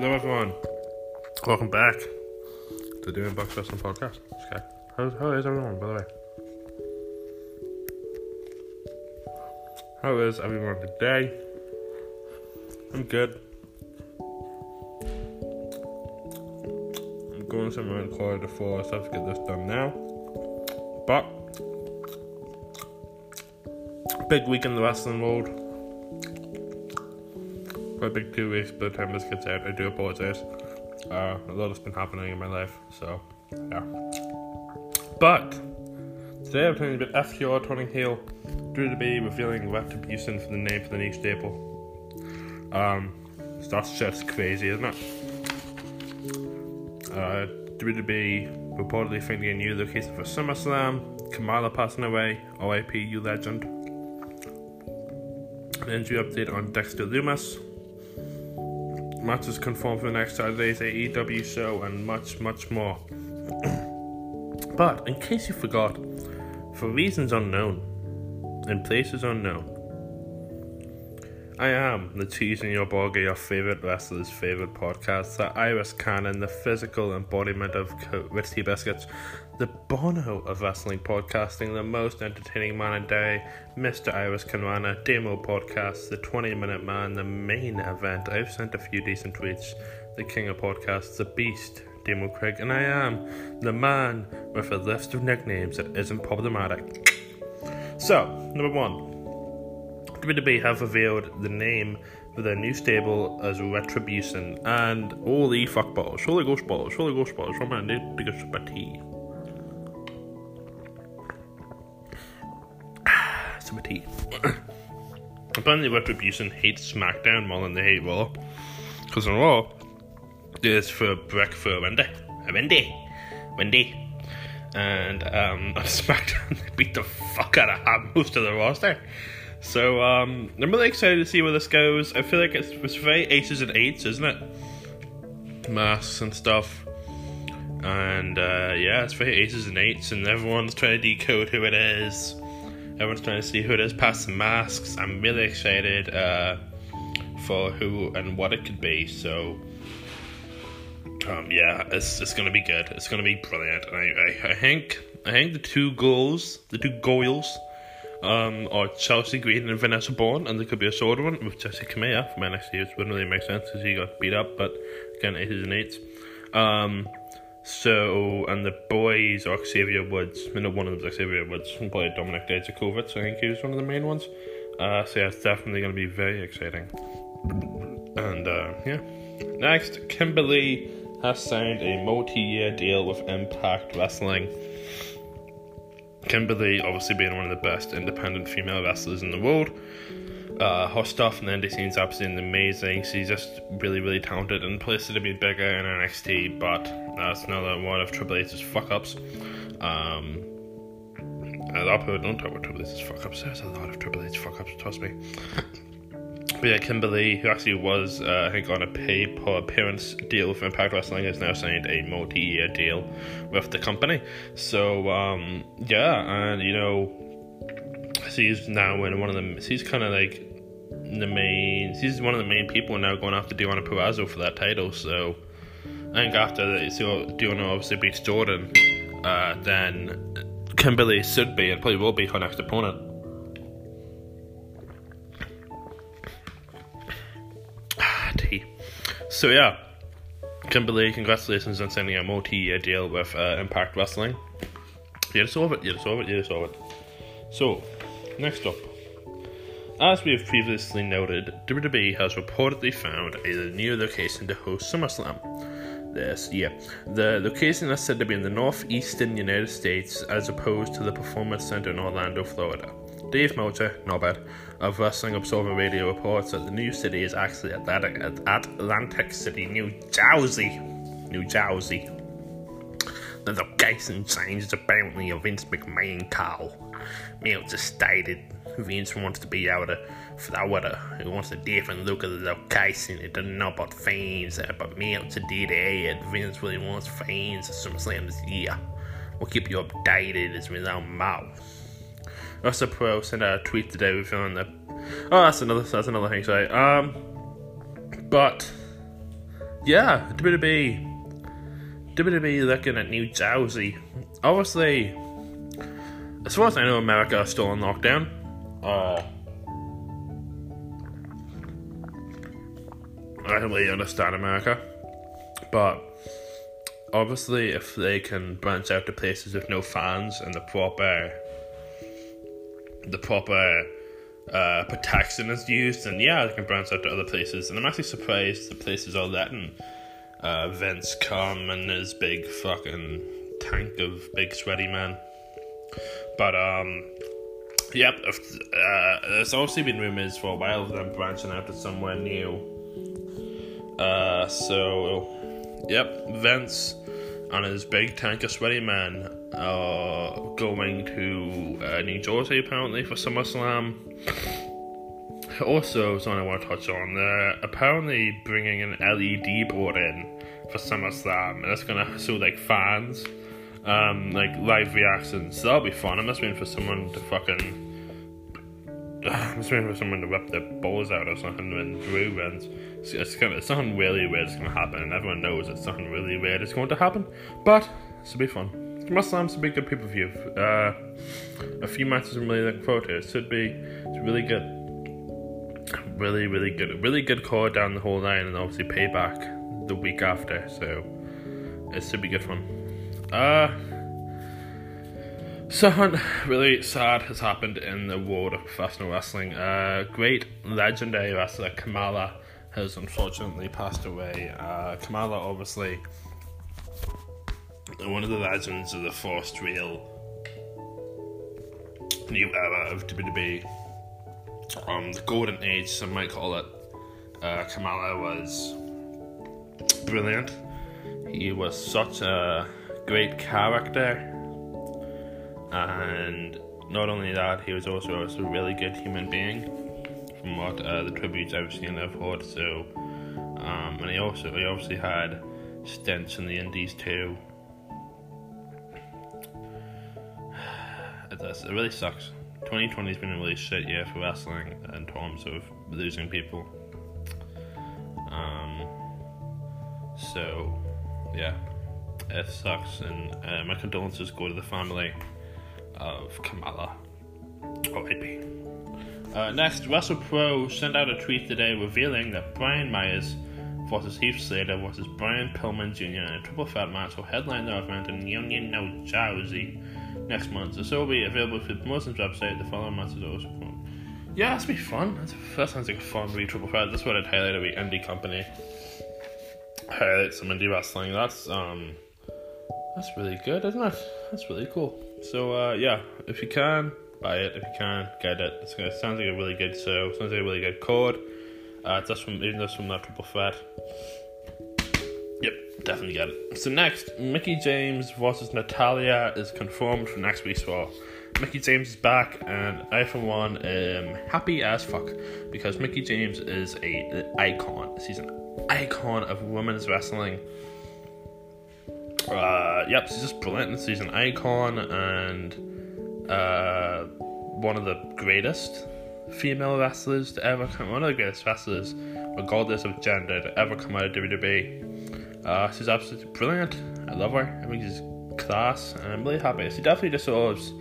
Hello, everyone. Welcome back to Doing Box Wrestling Podcast. Okay. How, how is everyone, by the way? How is everyone today? I'm good. I'm going somewhere in quarter to four, so I have to get this done now. But, big week in the wrestling world quite a big two weeks by the time this gets out. I do apologize. Uh, a lot has been happening in my life, so yeah. But today I'm talking about FTR turning heel due to be revealing Retribution for the name for the new staple. Um, that's just crazy, isn't it? Uh, WWE reportedly finding a new location for SummerSlam. Kamala passing away. RIP, you legend. An injury update on Dexter Lumis matches confirmed for the next Saturday's AEW show, and much, much more. but in case you forgot, for reasons unknown, in places unknown, I am the Cheese in Your Burger, your favourite wrestler's favourite podcast, the Iris Cannon, the physical embodiment of Rich Tea Biscuits, the Bono of wrestling podcasting, the most entertaining man in day, Mr. Iris Canwana, Demo Podcast, the 20 Minute Man, the main event. I've sent a few decent tweets, the king of podcasts, the beast, Demo Craig, and I am the man with a list of nicknames that isn't problematic. So, number one. WWE have revealed the name for their new stable as Retribution and holy fuck balls, holy ghost balls, holy ghost balls, from my new biggest cup of tea. Some of tea. Apparently, Retribution hates SmackDown more than they hate Raw. Because on Raw, it's for Breck for Wendy. Wendy. Wendy. And um, on SmackDown, they beat the fuck out of most of the roster. So um, I'm really excited to see where this goes. I feel like it's, it's very aces and eights, isn't it? Masks and stuff. And uh, yeah, it's very aces and eights, and everyone's trying to decode who it is. Everyone's trying to see who it is past the masks. I'm really excited uh, for who and what it could be. So um, yeah, it's it's gonna be good. It's gonna be brilliant. And I, I, I think I think the two goals, the two goals um, or Chelsea Green and Vanessa Borne, and there could be a sword one with Jessi Kamea from NXT, which wouldn't really make sense because he got beat up, but again, it is an eight. Um, so, and the boys are Xavier Woods, I know one of them is Xavier Woods, and probably Dominik Dijakovic, so I think he was one of the main ones. Uh, so yeah, it's definitely going to be very exciting. And uh, yeah, next, Kimber Lee has signed a multi-year deal with Impact Wrestling. Kimber Lee, obviously being one of the best independent female wrestlers in the world. Uh, her stuff in the indie scene is absolutely amazing. She's just really, really talented and places to be bigger in NXT, but that's another one of Triple H's fuck ups. Um, of people don't talk about Triple H's fuck ups. There's a lot of Triple H fuck ups, trust me. Yeah, Kimber Lee, who actually was, uh, I think, on a pay per appearance deal with Impact Wrestling, has now signed a multi year deal with the company. So, um, yeah, and you know, she's now in one of the, she's kind of like the main, she's one of the main people now going after Deonna Purrazzo for that title. So, I think after so Deonna obviously beats Jordan, uh, then Kimber Lee should be, and probably will be her next opponent. So yeah, Kimber Lee, congratulations on signing a multi-year deal with uh, Impact Wrestling. You solve it. You solve it. You solve it. So, next up, as we have previously noted, WWE has reportedly found a new location to host SummerSlam this year. The location is said to be in the northeastern United States, as opposed to the Performance Center in Orlando, Florida. Dave Meltzer, Norbert, of Wrestling Observer Radio reports that the new city is actually Atlantic, Atlantic City, New Jersey. New Jersey. The location change is apparently a Vince McMahon call. Meltzer stated Vince wants to be out of Florida. He wants a different look of the location. He doesn't know about fans, uh, but Meltzer did add Vince really wants fans at SummerSlam this year. We'll keep you updated as we know more. WrestlePro sent out a tweet today revealing that. Oh, that's another. That's another thing. Sorry. Um, but yeah, WWE. WWE looking at New Jersey. Obviously, as far as I know, America is still on lockdown. Uh, I don't really understand America, but obviously, if they can branch out to places with no fans and the proper, the proper uh, protection is used, and yeah, they can branch out to other places. And I'm actually surprised the places are letting uh, Vince come and his big fucking tank of big sweaty men. But um, yep, uh, there's obviously been rumors for a while of them branching out to somewhere new. Uh, so, yep, Vince and his big tank of sweaty men are going to uh, New Jersey apparently for SummerSlam. Also, something I want to touch on, they're apparently bringing an LED board in for SummerSlam, and it's gonna show like fans, um, like live reactions. So that'll be fun. I'm just waiting for someone to fucking. I'm just waiting for someone to rip their balls out or something when Drew wins. It's, it's, gonna, it's something really weird is gonna happen, and everyone knows it's something really weird is going to happen. But this will be fun. SummerSlam's a big good pay per view. Uh, a few matches I'm really looking forward to. It should be it's really good, really really good, really good card down the whole line, and obviously payback the week after, so it should be good fun. Uh, something really sad has happened in the world of professional wrestling. Uh, great legendary wrestler Kamala has unfortunately passed away. Uh, Kamala, obviously, one of the legends of the first real new era of WWE. Um, the golden age, some might call it. Uh, Kamala was brilliant. He was such a great character, and not only that, he was also a really good human being. From what uh, the tributes I've seen, I've heard. So, um, and he also he obviously had stints in the Indies too. It, does, it really sucks. 2020 has been a really shit year for wrestling in terms of losing people. Um, so, yeah, it sucks, and uh, my condolences go to the family of Kamala. R.I.P. Uh, next, WrestlePro sent out a tweet today revealing that Brian Myers versus Heath Slater versus Brian Pillman Jr. in a triple threat match will headline the event in Union, New Jersey next month. The show will be available through the promotion's website. The following are also performed. Yeah, that's be fun. That's, that sounds like a fun re triple threat. That's what I'd highlight a indie company highlight some indie wrestling. That's um, that's really good, isn't it? That's really cool. So uh, yeah, if you can buy it, if you can get it, it's gonna sounds like a really good show. Sounds like a really good code. Uh, that's from even this from that triple threat. Definitely get it. So next, Mickie James versus Natalya is confirmed for next week's Raw. Mickie James is back, and I, for one, am happy as fuck because Mickie James is a icon. She's an icon of women's wrestling. Uh, yep, she's just brilliant. She's an icon and uh, one of the greatest female wrestlers to ever come. One of the greatest wrestlers, regardless of gender, to ever come out of WWE. Uh, she's absolutely brilliant. I love her. I think she's class, and I'm really happy. She definitely deserves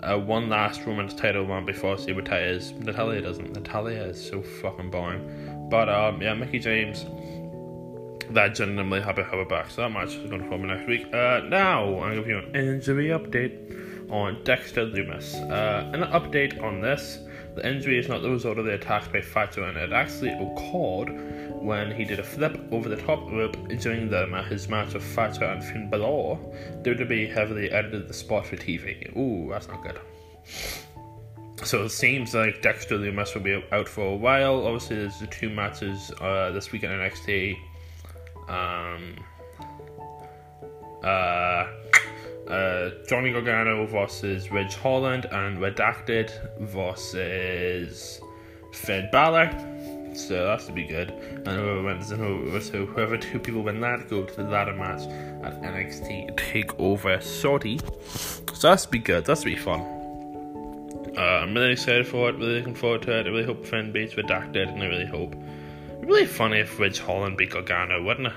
uh, one last women's title run before she retires. Natalya doesn't. Natalya is so fucking boring. But um, yeah, Mickie James, that genuinely happy to have her back. So that match is going to me next week. Uh, now I'm give you an injury update on Dexter Lumis. Uh, an update on this. The injury is not the result of the attack by Fatu, and it actually occurred when he did a flip over the top rope during the, his match with Fatu and Finn Balor. WWE heavily edited the spot for TV. Ooh, that's not good. So it seems like Dexter Lumis will be out for a while. Obviously, there's the two matches uh, this weekend in NXT. Um, uh, uh, Johnny Gargano versus Ridge Holland and Redacted versus Finn Balor. So that's to be good. And whoever wins, so whoever two people win that go to the ladder match at NXT Takeover Saudi. So that's to be good. That's to be fun. Uh, I'm really excited for it, really looking forward to it. I really hope Finn beats Redacted, and I really hope be really funny if Ridge Holland beat Gargano, wouldn't it?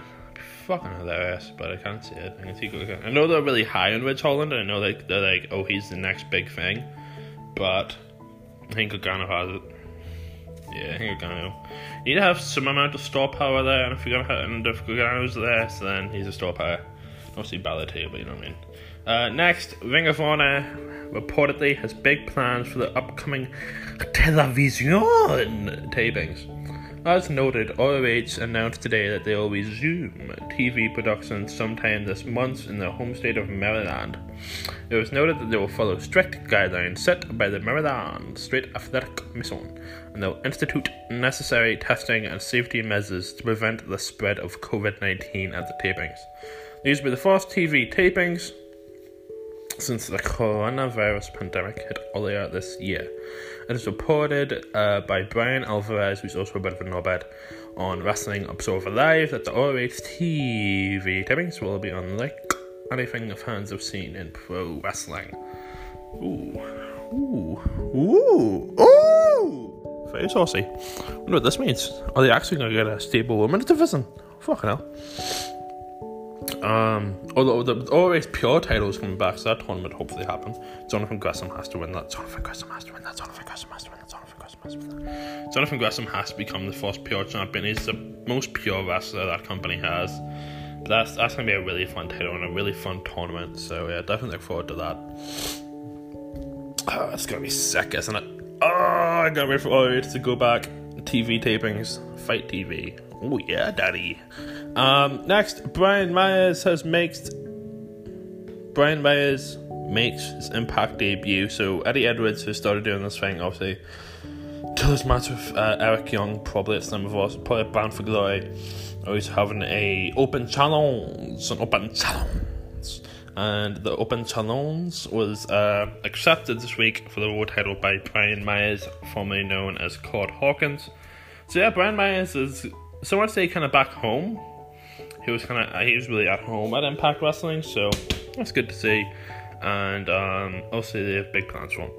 Fucking hilarious, but I can't see it. I can see Gargano. I know they're really high on Ridge Holland, and I know like they're like, oh, he's the next big thing, but I think Gargano has it. Yeah, I think Gargano. You need to have some amount of star power there, and if you're gonna have, and if Gargano's there, so then he's a star power. Obviously Balor too, but you know what I mean. Uh, next, Ring of Honor reportedly has big plans for the upcoming television tapings. As noted, ROH announced today that they will resume TV production sometime this month in their home state of Maryland. It was noted that they will follow strict guidelines set by the Maryland State Athletic Commission and they'll institute necessary testing and safety measures to prevent the spread of COVID 19 at the tapings. These will be the first TV tapings since the coronavirus pandemic hit earlier this year. It is reported uh, by Bryan Alvarez, who's also a bit of a knobhead, on Wrestling Observer Live that the ROH TV tapings will be unlike anything the fans have seen in pro wrestling. Ooh. Ooh. Ooh. Ooh! Very saucy. I wonder what this means. Are they actually going to get a stable women's division? Fucking hell. Um, although the always pure title is coming back, so that tournament hopefully happen. Jonathan Gresham has to win that. Jonathan Gresham has to win that. Jonathan Gresham has to win that. Jonathan Gresham has to win that. Jonathan Gresham has to become the first pure champion. He's the most pure wrestler that company has. But that's that's gonna be a really fun title and a really fun tournament. So yeah, definitely look forward to that. Oh, it's gonna be sick, isn't it? Oh, I gotta wait for all to go back. TV tapings, FITE TV. Oh yeah, daddy. Um, next, Brian Myers has makes Brian Myers makes his Impact debut. So Eddie Edwards has started doing this thing, obviously. His match with uh, Eric Young, probably at Slammiversary, probably Bound for Glory. He's having a open challenge, an open challenge, and the open challenge was uh, accepted this week for the world title by Brian Myers, formerly known as Claude Hawkins. So yeah, Brian Myers is so I'd say kind of back home. He was kind of he was really at home at Impact Wrestling, so that's good to see. And um, also they have big plans for him.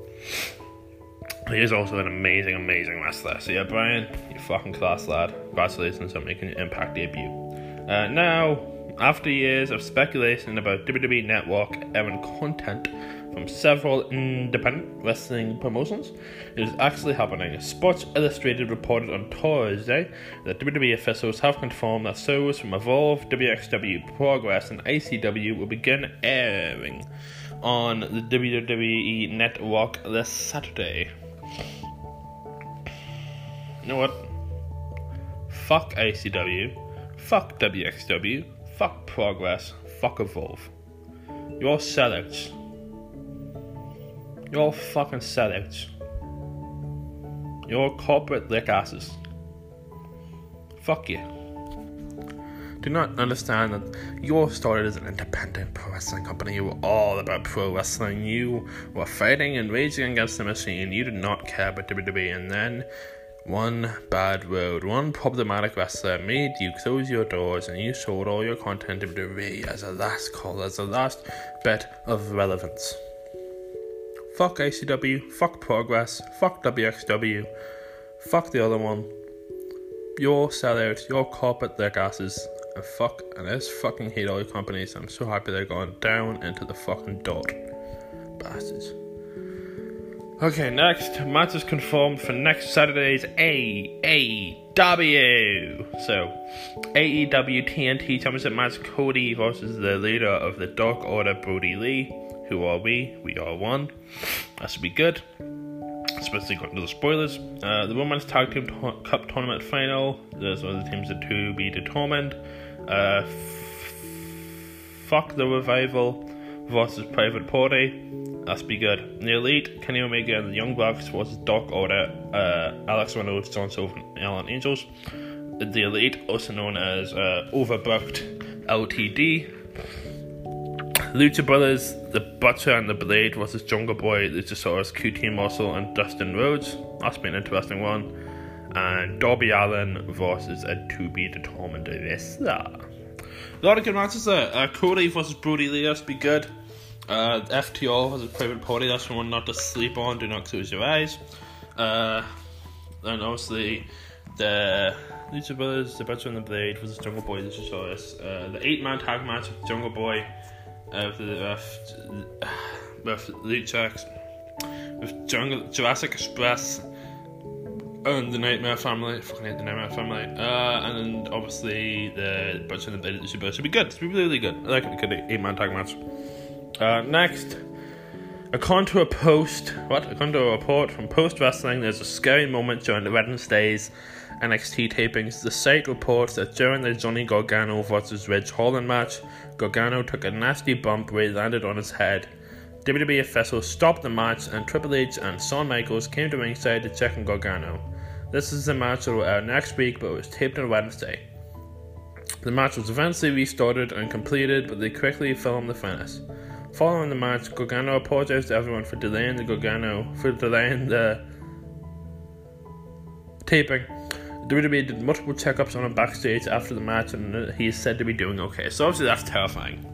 He is also an amazing, amazing wrestler. So yeah, Brian, you fucking class lad. Congratulations on making your Impact debut. Uh, now, after years of speculation about WWE Network airing content from several independent wrestling promotions. It is actually happening. Sports Illustrated reported on Thursday that WWE officials have confirmed that shows from Evolve, WXW, Progress, and ICW will begin airing on the WWE Network this Saturday. You know what? Fuck ICW, fuck WXW, fuck Progress, fuck Evolve. You're all sellouts. You're fucking sellouts. You're corporate lick asses. Fuck you. Do not understand that you started as an independent pro wrestling company. You were all about pro wrestling. You were fighting and raging against the machine. You did not care about WWE. And then one bad road, one problematic wrestler made you close your doors and you sold all your content to WWE as a last call, as a last bit of relevance. Fuck ICW, fuck Progress, fuck WXW, fuck the other one. Your sellout, your corporate dick asses, and fuck, and just fucking hate all your companies. I'm so happy they're going down into the fucking dirt. Bastards. Okay, next, match is confirmed for next Saturday's AEW. So, AEW TNT Championship match Cody versus the leader of the Dark Order, Brodie Lee. Who are we? We are one. That should be good. Especially to the spoilers. Uh, the Women's Tag Team to- Cup Tournament Final. Those are the teams that to be determined. Uh, f- fuck the Revival versus Private Party. That's be good. The Elite, Kenny Omega and the Young Bucks versus Dark Order, uh, Alex Reynolds, John Silver, and Alan Angels. The Elite, also known as uh, Overbooked LTD, Lucha Brothers, The Butcher and the Blade versus Jungle Boy, Luchasaurus, QT Marshall, and Dustin Rhodes. That's been an interesting one. And Darby Allin versus a to be determined wrestler. A lot of good matches there. Uh, Cody versus Brodie Lee, that's be good. Uh, FTR has a private party, that's one not to sleep on, do not close your eyes. Uh, and obviously, the Lucha Brothers, the Butcher and the Blade versus Jungle Boy, Luchasaurus. Uh, the eight man tag match with Jungle Boy, with, the, uh, with Luchax, with Jungle, Jurassic Express, and the Nightmare Family. Fucking hate the Nightmare Family. Uh, and obviously the Butcher and the Blade, Brothers. Should be good. Should be really, good. I like it. Good eight man tag match. Uh, next. A post, what? A report from Post Wrestling, there's a scary moment during the Wednesday's NXT tapings. The site reports that during the Johnny Gargano vs. Ridge Holland match, Gargano took a nasty bump where he landed on his head. WWE officials stopped the match, and Triple H and Shawn Michaels came to ringside to check on Gargano. This is the match that will air next week, but it was taped on Wednesday. The match was eventually restarted and completed, but they quickly filmed the finish. Following the match, Gargano apologized to everyone for delaying the Gargano for delaying the taping. WWE did multiple checkups on him backstage after the match, and he is said to be doing okay. So obviously that's terrifying.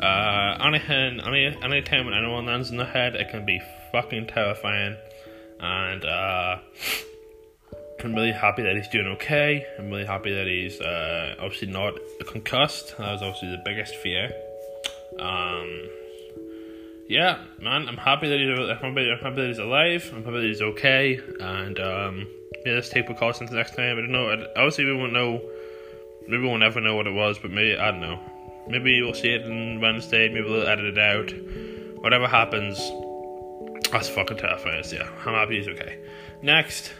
Uh, anything, any time when anyone lands in the head, it can be fucking terrifying, and uh, I'm really happy that he's doing okay. I'm really happy that he's uh, obviously not concussed. That was obviously the biggest fear. Um, yeah, man, I'm happy that he's I'm happy, I'm happy that he's alive. I'm happy that he's okay, and um, yeah, let's take precautions the next time. I don't know. Obviously, we won't know. Maybe we'll never know what it was, but maybe I don't know. Maybe we'll see it on Wednesday. Maybe we'll edit it out. Whatever happens, that's fucking terrifying. Yeah, I'm happy he's okay. Next,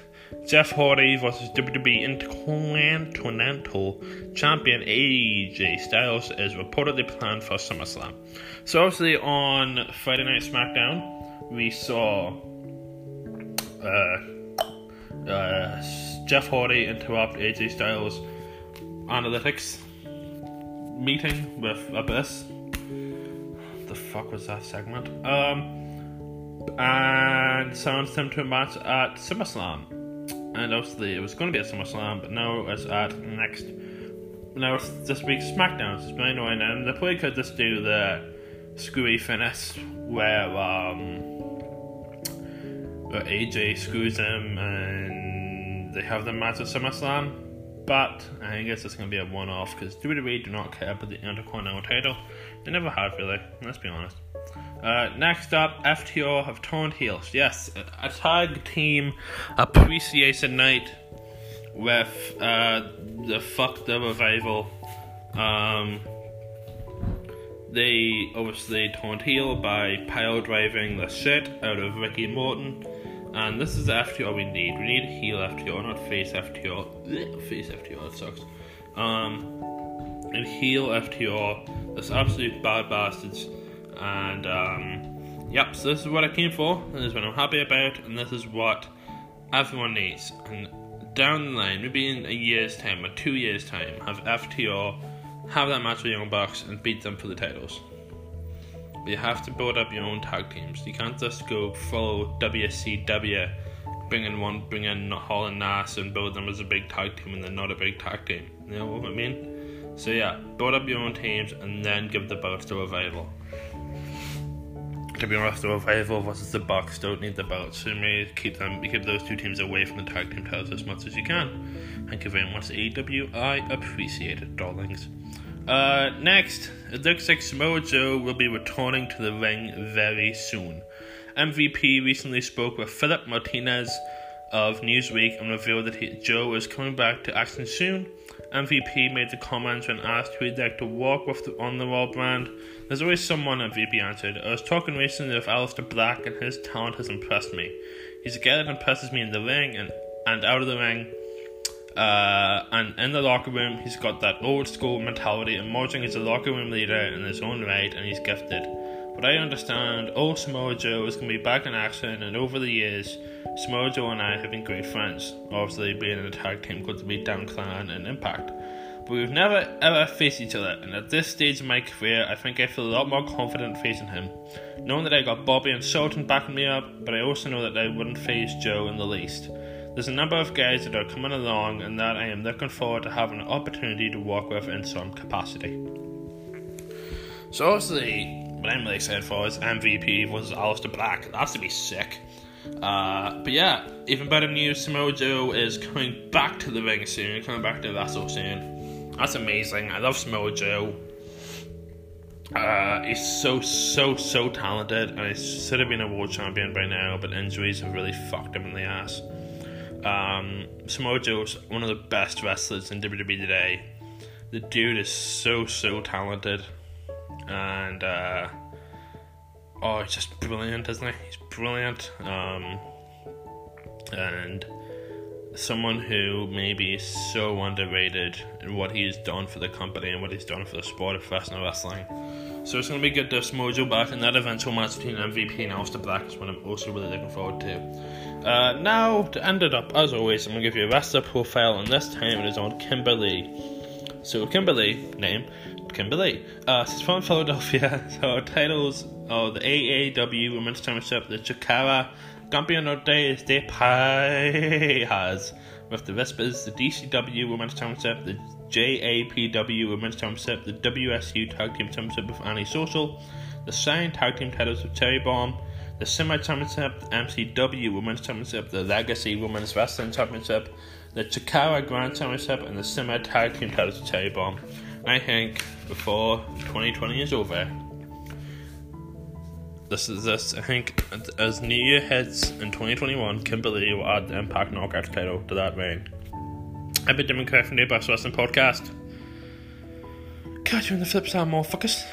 Jeff Hardy versus WWE Intercontinental Champion AJ Styles is reportedly planned for SummerSlam. So obviously on Friday Night SmackDown, we saw uh, uh, Jeff Hardy interrupt AJ Styles analytics meeting with Abyss. The fuck was that segment? Um, and sounds him to a match at SummerSlam and obviously it was going to be at SummerSlam, but now it's at next. Now it's this week's SmackDown. It's been annoying, and they probably could just do the screwy finish where um where AJ screws him and they have the match at SummerSlam. But I guess it's going to be a one-off because WWE do not care about the Intercontinental title. They never have really. Let's be honest. Uh, next up, FTR have turned heels. Yes, a, a tag team appreciation night with uh, the Fuck the Revival. Um, they obviously turned heel by pile driving the shit out of Ricky Morton. And this is the FTR we need. We need heel FTR, not face FTR. Face FTR, it sucks. Um, and heel FTR, this absolute bad bastards and um, yep, so this is what I came for, this is what I'm happy about, and this is what everyone needs. And down the line, maybe in a year's time or two years' time, have FTR have that match with Young Bucks and beat them for the titles. But you have to build up your own tag teams. You can't just go follow WCW, bring in one, bring in Hall and Nash, and build them as a big tag team, and they're not a big tag team. You know what I mean? So yeah, build up your own teams and then give the belts to Revival to be honest, the Revival versus the Bucks don't need the belts, so you may keep them keep those two teams away from the tag team titles as much as you can. Thank you very much, AEW. I appreciate it, darlings. Uh, next, it looks like Samoa Joe will be returning to the ring very soon. MVP recently spoke with Philip Martinez of Newsweek and revealed that he, Joe is coming back to action soon. MVP made the comments when asked who he'd like to work with the, on the Raw brand. There's always someone, MVP answered. I was talking recently with Aleister Black, and his talent has impressed me. He's a guy that impresses me in the ring and, and out of the ring. Uh, and in the locker room, he's got that old school mentality, and emerging as a locker room leader in his own right, and he's gifted. But I understand old Samoa Joe is going to be back in action, and over the years, Samoa Joe and I have been great friends, obviously being in a tag team called the Beatdown Clan and Impact. But we've never ever faced each other, and at this stage of my career, I think I feel a lot more confident facing him. Knowing that I got Bobby and Shelton backing me up, but I also know that I wouldn't face Joe in the least. There's a number of guys that are coming along, and that I am looking forward to having an opportunity to work with in some capacity. So, obviously, what I'm really excited for is MVP versus Aleister Black. That's to be sick. Uh, but yeah, even better news: Samoa Joe is coming back to the ring soon. Coming back to wrestle soon. That's amazing. I love Samoa Joe. Uh, he's so so so talented, and he should have been a world champion by now, but injuries have really fucked him in the ass. Um, Samoa Joe's one of the best wrestlers in WWE today. The dude is so so talented, and uh, oh, he's just brilliant, isn't he? He's brilliant. Um, and someone who maybe is so underrated in what he's done for the company and what he's done for the sport of professional wrestling. So it's going to be good to have Mojo back, and that eventual match between MVP and Aleister Black is what I'm also really looking forward to. Uh, now, to end it up, as always, I'm going to give you a wrestler profile, and this time it is on Kimber Lee. So, Kimber Lee, name, Kimberly. Uh, she's from Philadelphia, so her titles are the AAW Women's Championship, the Chikara Campeonato de Parejas, with the Vespers, the DCW Women's Championship, the JAPW Women's Championship, the WSU Tag Team Championship with Annie Social, the Shine Tag Team titles with Cherry Bomb, the SHIMMER Championship, the MCW Women's Championship, the Legacy Women's Wrestling Championship, the Chikara Grand Championship, and the SHIMMER Tag Team titles with Cherry Bomb. I think before 2020 is over, this is this. I think as New Year hits in 2021, Kimber Lee will add the Impact Knockout title to that reign. I've been Damon Craig from the Best Wrestling Podcast. Catch you in the flip side, motherfuckers.